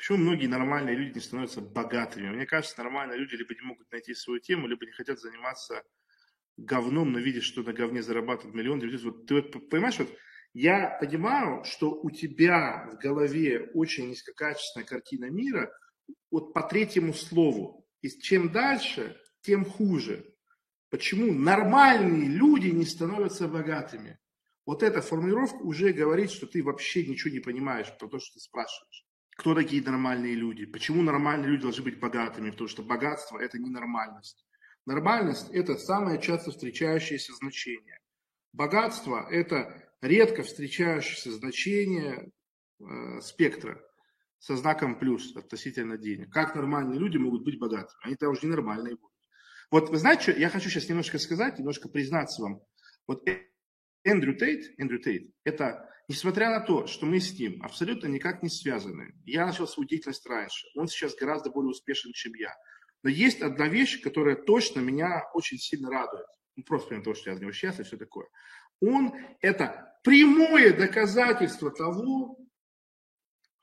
Почему многие нормальные люди не становятся богатыми? Мне кажется, нормальные люди либо не могут найти свою тему, либо не хотят заниматься говном, но видишь, что на говне зарабатывают миллион. Вот, ты вот понимаешь, вот я понимаю, что у тебя в голове очень низкокачественная картина мира вот по третьему слову. И чем дальше, тем хуже. Почему нормальные люди не становятся богатыми? Вот эта формулировка уже говорит, что ты вообще ничего не понимаешь про то, что ты спрашиваешь. Кто такие нормальные люди? Почему нормальные люди должны быть богатыми? Потому что богатство – это не нормальность. Нормальность – это самое часто встречающееся значение. Богатство – это редко встречающееся значение э, спектра со знаком плюс относительно денег. Как нормальные люди могут быть богатыми? Они там уже ненормальные будут. Вот вы знаете, что я хочу сейчас немножко сказать, немножко признаться вам. Вот Эндрю Тейт, Эндрю Тейт, это, несмотря на то, что мы с ним абсолютно никак не связаны, я начал свою деятельность раньше, он сейчас гораздо более успешен, чем я. Но есть одна вещь, которая точно меня очень сильно радует. Ну, просто того, что я за него счастлив и все такое. Он – это прямое доказательство того,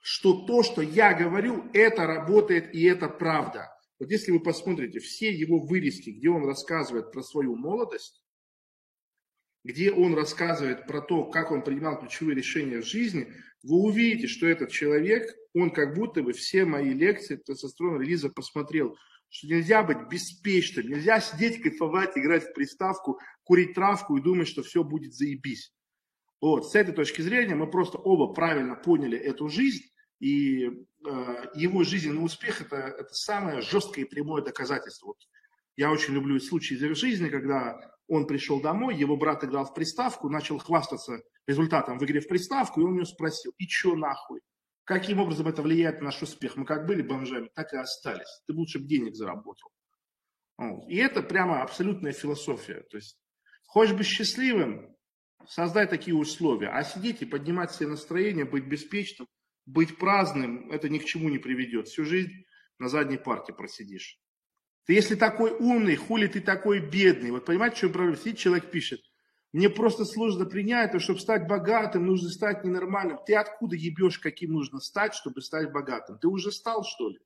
что то, что я говорю, это работает и это правда. Вот если вы посмотрите все его вырезки, где он рассказывает про свою молодость, где он рассказывает про то, как он принимал ключевые решения в жизни, вы увидите, что этот человек, он как будто бы все мои лекции тестостерона релиза посмотрел, что нельзя быть беспечным, нельзя сидеть, кайфовать, играть в приставку, курить травку и думать, что все будет заебись. Вот, с этой точки зрения мы просто оба правильно поняли эту жизнь, и э, его жизненный успех это, это самое жесткое и прямое доказательство. Вот я очень люблю случаи из жизни, когда он пришел домой, его брат играл в приставку, начал хвастаться результатом в игре в приставку, и он у него спросил, и чё нахуй? Каким образом это влияет на наш успех? Мы как были бомжами, так и остались. Ты лучше бы денег заработал. И это прямо абсолютная философия. То есть, хочешь быть счастливым, создай такие условия. А сидеть и поднимать себе настроение, быть беспечным, быть праздным, это ни к чему не приведет. Всю жизнь на задней парте просидишь. Ты если такой умный, хули ты такой бедный? Вот понимаете, что проблема? Сидит человек пишет, мне просто сложно принять, то, чтобы стать богатым, нужно стать ненормальным. Ты откуда ебешь, каким нужно стать, чтобы стать богатым? Ты уже стал, что ли?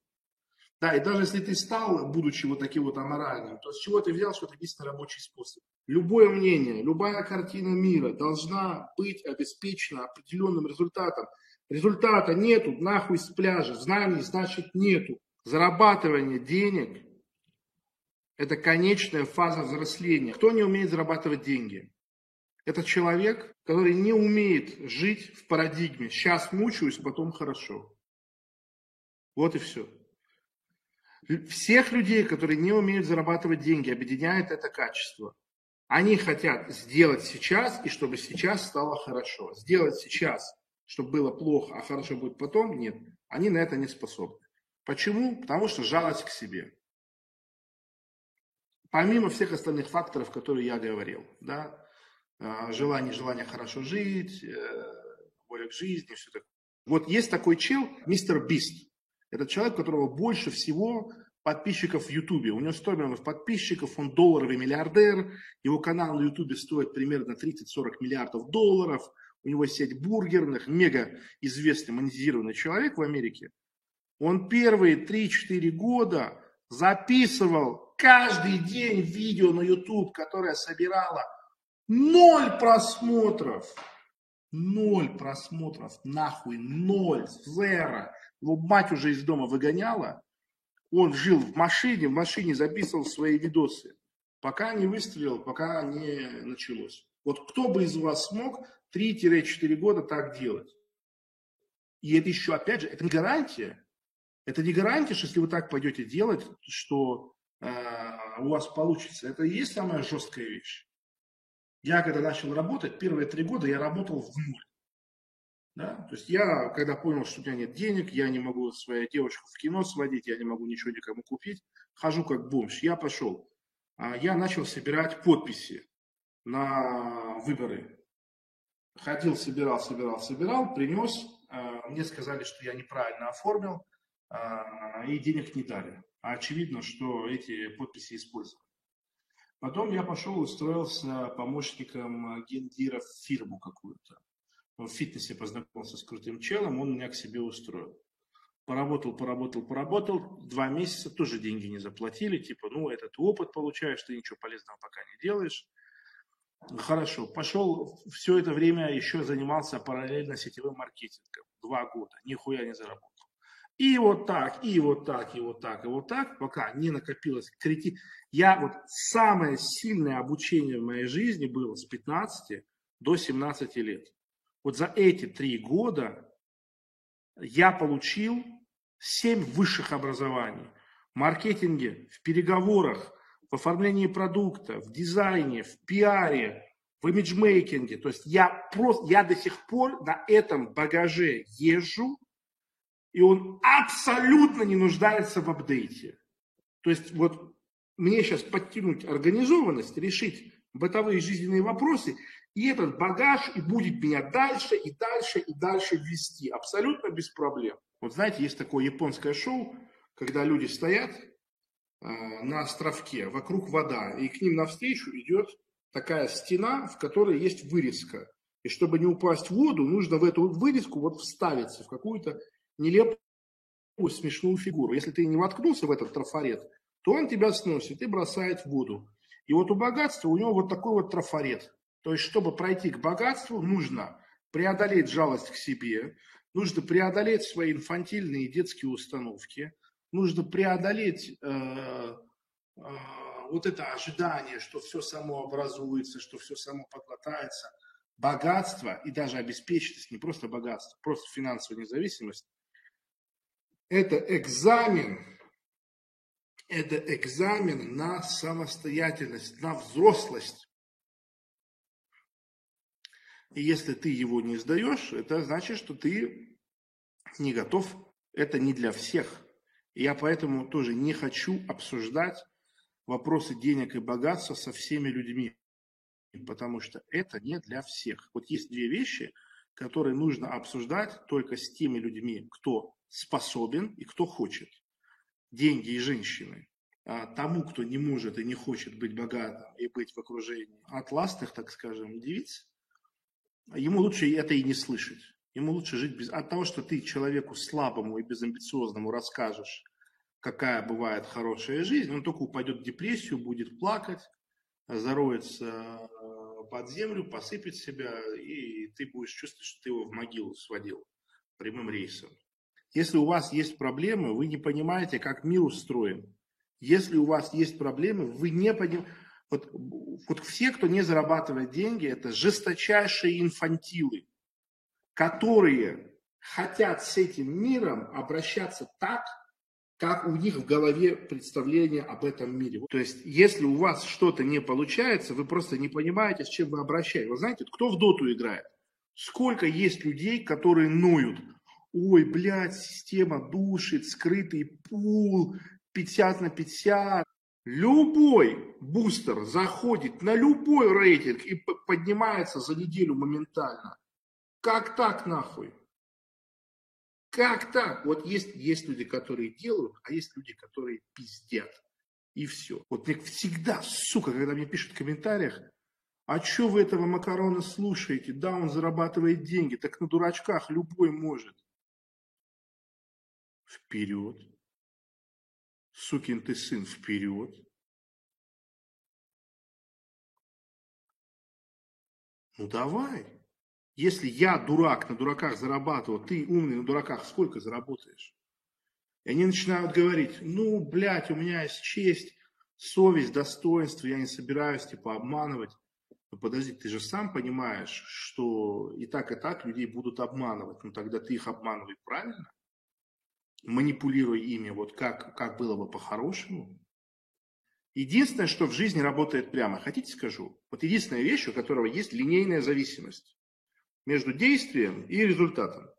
Да, и даже если ты стал, будучи вот таким вот аморальным, то с чего ты взял, что это единственный рабочий способ? Любое мнение, любая картина мира должна быть обеспечена определенным результатом. Результата нету, нахуй с пляжа, знаний значит нету. Зарабатывание денег – это конечная фаза взросления. Кто не умеет зарабатывать деньги? Это человек, который не умеет жить в парадигме. Сейчас мучаюсь, потом хорошо. Вот и все. Всех людей, которые не умеют зарабатывать деньги, объединяет это качество. Они хотят сделать сейчас, и чтобы сейчас стало хорошо. Сделать сейчас, чтобы было плохо, а хорошо будет потом, нет. Они на это не способны. Почему? Потому что жалость к себе. Помимо всех остальных факторов, которые я говорил, да, а, желание, желание хорошо жить, э, воля к жизни, все такое. Вот есть такой чел, мистер Бист. Это человек, у которого больше всего подписчиков в Ютубе. У него 100 миллионов подписчиков, он долларовый миллиардер. Его канал на Ютубе стоит примерно 30-40 миллиардов долларов. У него сеть бургерных, мега известный монетизированный человек в Америке. Он первые 3-4 года записывал каждый день видео на YouTube, которое собирало Ноль просмотров. Ноль просмотров. Нахуй. Ноль. Зеро. Его мать уже из дома выгоняла. Он жил в машине, в машине записывал свои видосы. Пока не выстрелил, пока не началось. Вот кто бы из вас смог 3-4 года так делать? И это еще, опять же, это не гарантия. Это не гарантия, что если вы так пойдете делать, что у вас получится. Это и есть самая жесткая вещь. Я когда начал работать, первые три года я работал в нуль. Да? То есть я, когда понял, что у меня нет денег, я не могу свою девушку в кино сводить, я не могу ничего никому купить, хожу как бомж. Я пошел. А, я начал собирать подписи на выборы. Ходил, собирал, собирал, собирал, принес. А, мне сказали, что я неправильно оформил а, и денег не дали. А очевидно, что эти подписи использовали. Потом я пошел устроился помощником гендира в фирму какую-то. В фитнесе познакомился с крутым челом, он меня к себе устроил. Поработал, поработал, поработал. Два месяца тоже деньги не заплатили. Типа, ну, этот опыт получаешь, ты ничего полезного пока не делаешь. Хорошо. Пошел все это время еще занимался параллельно сетевым маркетингом. Два года. Нихуя не заработал. И вот так, и вот так, и вот так, и вот так, пока не накопилось крити. Я вот самое сильное обучение в моей жизни было с 15 до 17 лет. Вот за эти три года я получил 7 высших образований. В маркетинге, в переговорах, в оформлении продукта, в дизайне, в пиаре, в имиджмейкинге. То есть я просто, я до сих пор на этом багаже езжу, и он абсолютно не нуждается в апдейте. То есть вот мне сейчас подтянуть организованность, решить бытовые жизненные вопросы, и этот багаж и будет меня дальше и дальше и дальше вести. Абсолютно без проблем. Вот знаете, есть такое японское шоу, когда люди стоят э, на островке, вокруг вода, и к ним навстречу идет такая стена, в которой есть вырезка. И чтобы не упасть в воду, нужно в эту вырезку вот вставиться в какую-то нелепую смешную фигуру. Если ты не воткнулся в этот трафарет, то он тебя сносит и бросает в воду. И вот у богатства у него вот такой вот трафарет. То есть, чтобы пройти к богатству, нужно преодолеть жалость к себе, нужно преодолеть свои инфантильные детские установки, нужно преодолеть э, э, вот это ожидание, что все само образуется, что все само подлатается. Богатство и даже обеспеченность, не просто богатство, просто финансовая независимость, это экзамен, это экзамен на самостоятельность, на взрослость. И если ты его не сдаешь, это значит, что ты не готов. Это не для всех. Я поэтому тоже не хочу обсуждать вопросы денег и богатства со всеми людьми, потому что это не для всех. Вот есть две вещи, которые нужно обсуждать только с теми людьми, кто способен и кто хочет. Деньги и женщины. А тому, кто не может и не хочет быть богатым и быть в окружении атласных, так скажем, девиц, ему лучше это и не слышать. Ему лучше жить без... От того, что ты человеку слабому и безамбициозному расскажешь, какая бывает хорошая жизнь, он только упадет в депрессию, будет плакать, зароется э, под землю, посыпет себя, и ты будешь чувствовать, что ты его в могилу сводил прямым рейсом. Если у вас есть проблемы, вы не понимаете, как мир устроен. Если у вас есть проблемы, вы не понимаете... Вот, вот все, кто не зарабатывает деньги, это жесточайшие инфантилы, которые хотят с этим миром обращаться так, как у них в голове представление об этом мире. То есть, если у вас что-то не получается, вы просто не понимаете, с чем вы обращаетесь. Вы знаете, кто в доту играет? Сколько есть людей, которые ноют. Ой, блядь, система душит, скрытый пул, 50 на 50. Любой бустер заходит на любой рейтинг и поднимается за неделю моментально. Как так нахуй? Как так? Вот есть, есть люди, которые делают, а есть люди, которые пиздят. И все. Вот мне всегда, сука, когда мне пишут в комментариях, а что вы этого макарона слушаете? Да, он зарабатывает деньги, так на дурачках любой может. Вперед сукин ты сын, вперед. Ну давай. Если я дурак, на дураках зарабатываю, ты умный на дураках, сколько заработаешь? И они начинают говорить, ну, блядь, у меня есть честь, совесть, достоинство, я не собираюсь, типа, обманывать. Ну, подожди, ты же сам понимаешь, что и так, и так людей будут обманывать. Ну, тогда ты их обманывай правильно манипулируя ими, вот как, как было бы по-хорошему. Единственное, что в жизни работает прямо, хотите скажу? Вот единственная вещь, у которого есть линейная зависимость между действием и результатом.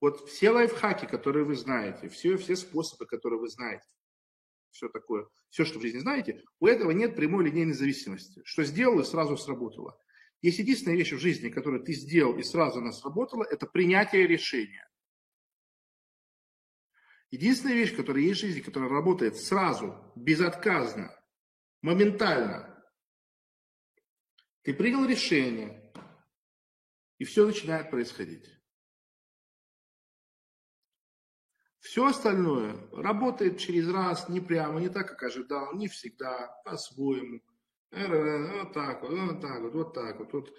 Вот все лайфхаки, которые вы знаете, все, все способы, которые вы знаете, все такое, все, что в жизни знаете, у этого нет прямой линейной зависимости. Что сделал и сразу сработало. Есть единственная вещь в жизни, которую ты сделал и сразу она сработала, это принятие решения. Единственная вещь, которая есть в жизни, которая работает сразу, безотказно, моментально. Ты принял решение, и все начинает происходить. Все остальное работает через раз, не прямо, не так, как ожидал, не всегда, по-своему. Вот так вот, вот так вот, вот так вот. вот.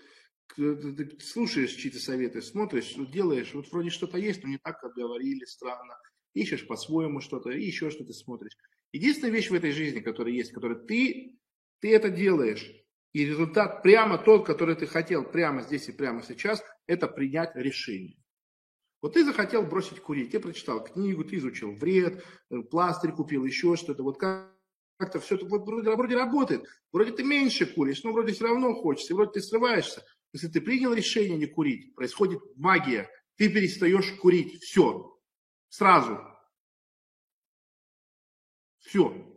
Слушаешь чьи-то советы, смотришь, делаешь, вот вроде что-то есть, но не так, как говорили, странно. Ищешь по-своему что-то, и еще что-то смотришь. Единственная вещь в этой жизни, которая есть, которая ты, ты это делаешь, и результат прямо тот, который ты хотел прямо здесь и прямо сейчас, это принять решение. Вот ты захотел бросить курить, ты прочитал книгу, ты изучил вред, э, пластырь купил, еще что-то. Вот как-то все это вот вроде, вроде работает. Вроде ты меньше куришь, но вроде все равно хочется, вроде ты срываешься. Если ты принял решение не курить, происходит магия. Ты перестаешь курить. Все. Сразу. Все.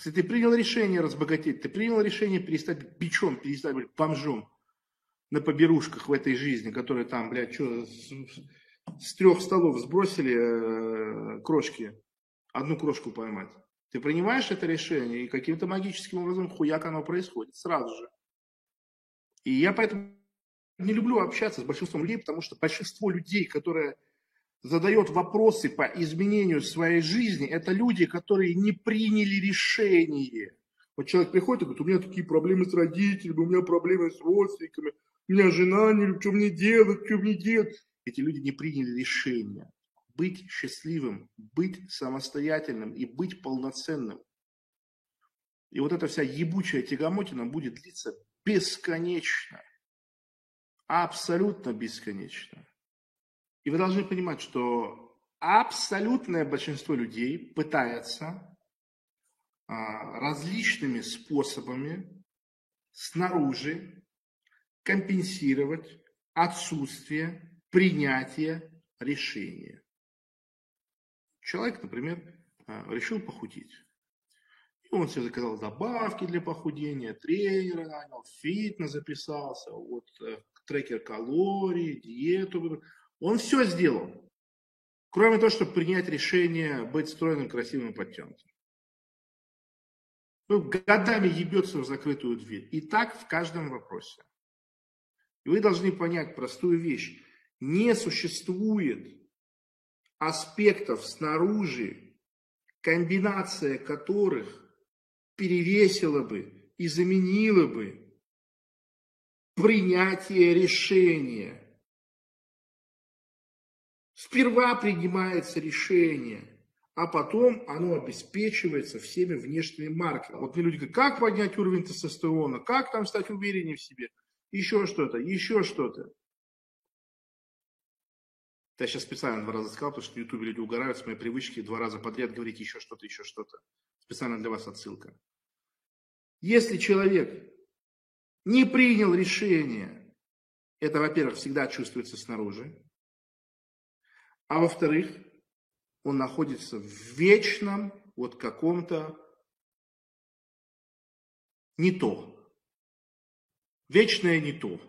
Если ты принял решение разбогатеть, ты принял решение перестать бичом, перестать быть бомжом, на поберушках в этой жизни, которые там, блядь, что, с, с трех столов сбросили э, крошки, одну крошку поймать. Ты принимаешь это решение, и каким-то магическим образом хуяк оно происходит сразу же. И я поэтому не люблю общаться с большинством людей, потому что большинство людей, которые задает вопросы по изменению своей жизни, это люди, которые не приняли решение. Вот человек приходит и говорит, у меня такие проблемы с родителями, у меня проблемы с родственниками, у меня жена не любит, что мне делать, что мне делать. Эти люди не приняли решение быть счастливым, быть самостоятельным и быть полноценным. И вот эта вся ебучая тягомотина будет длиться бесконечно. Абсолютно бесконечно. И вы должны понимать, что абсолютное большинство людей пытается а, различными способами снаружи компенсировать отсутствие принятия решения. Человек, например, а, решил похудеть. И он себе заказал добавки для похудения, тренера нанял, фитнес записался, вот, э, трекер калорий, диету. Он все сделал. Кроме того, чтобы принять решение быть стройным, красивым и подтянутым. Ну, годами ебется в закрытую дверь. И так в каждом вопросе. И вы должны понять простую вещь. Не существует аспектов снаружи, комбинация которых перевесила бы и заменила бы принятие решения. Сперва принимается решение, а потом оно обеспечивается всеми внешними маркерами. Вот мне люди говорят, как поднять уровень тестостерона, как там стать увереннее в себе – еще что-то, еще что-то. Я сейчас специально два раза сказал, потому что в Ютубе люди угорают с моей привычки два раза подряд говорить еще что-то, еще что-то. Специально для вас отсылка. Если человек не принял решение, это, во-первых, всегда чувствуется снаружи, а во-вторых, он находится в вечном вот каком-то не то. Вечное не то.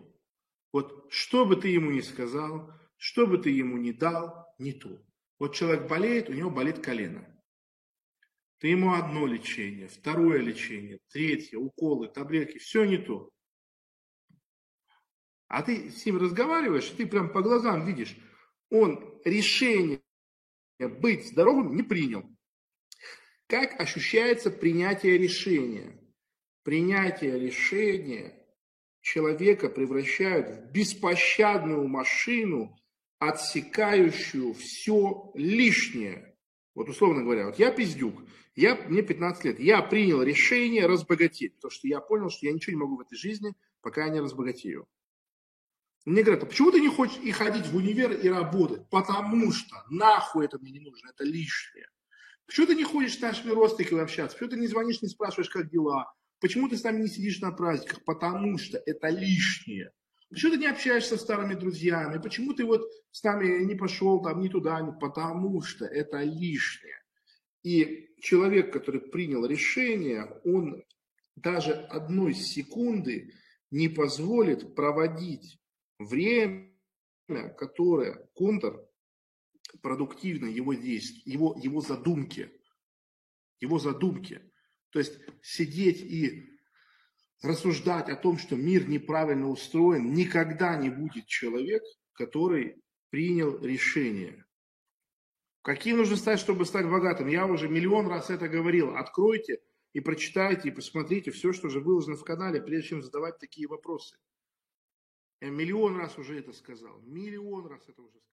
Вот что бы ты ему ни сказал, что бы ты ему ни дал, не то. Вот человек болеет, у него болит колено. Ты ему одно лечение, второе лечение, третье, уколы, таблетки, все не то. А ты с ним разговариваешь, ты прям по глазам видишь, он решение быть здоровым не принял. Как ощущается принятие решения? Принятие решения человека превращают в беспощадную машину, отсекающую все лишнее. Вот условно говоря, вот я пиздюк, я, мне 15 лет, я принял решение разбогатеть, потому что я понял, что я ничего не могу в этой жизни, пока я не разбогатею. Мне говорят, а почему ты не хочешь и ходить в универ и работать? Потому что нахуй это мне не нужно, это лишнее. Почему ты не ходишь с нашими родственниками общаться? Почему ты не звонишь, не спрашиваешь, как дела? Почему ты с нами не сидишь на праздниках? Потому что это лишнее. Почему ты не общаешься с старыми друзьями? Почему ты вот с нами не пошел там, ни туда, ни... Потому что это лишнее. И человек, который принял решение, он даже одной секунды не позволит проводить Время, которое контр продуктивно его действия, его, его задумки, его задумки. То есть сидеть и рассуждать о том, что мир неправильно устроен, никогда не будет человек, который принял решение. Каким нужно стать, чтобы стать богатым? Я уже миллион раз это говорил. Откройте и прочитайте, и посмотрите все, что же выложено в канале, прежде чем задавать такие вопросы. Э, миллион раз уже это сказал, миллион раз это уже сказал.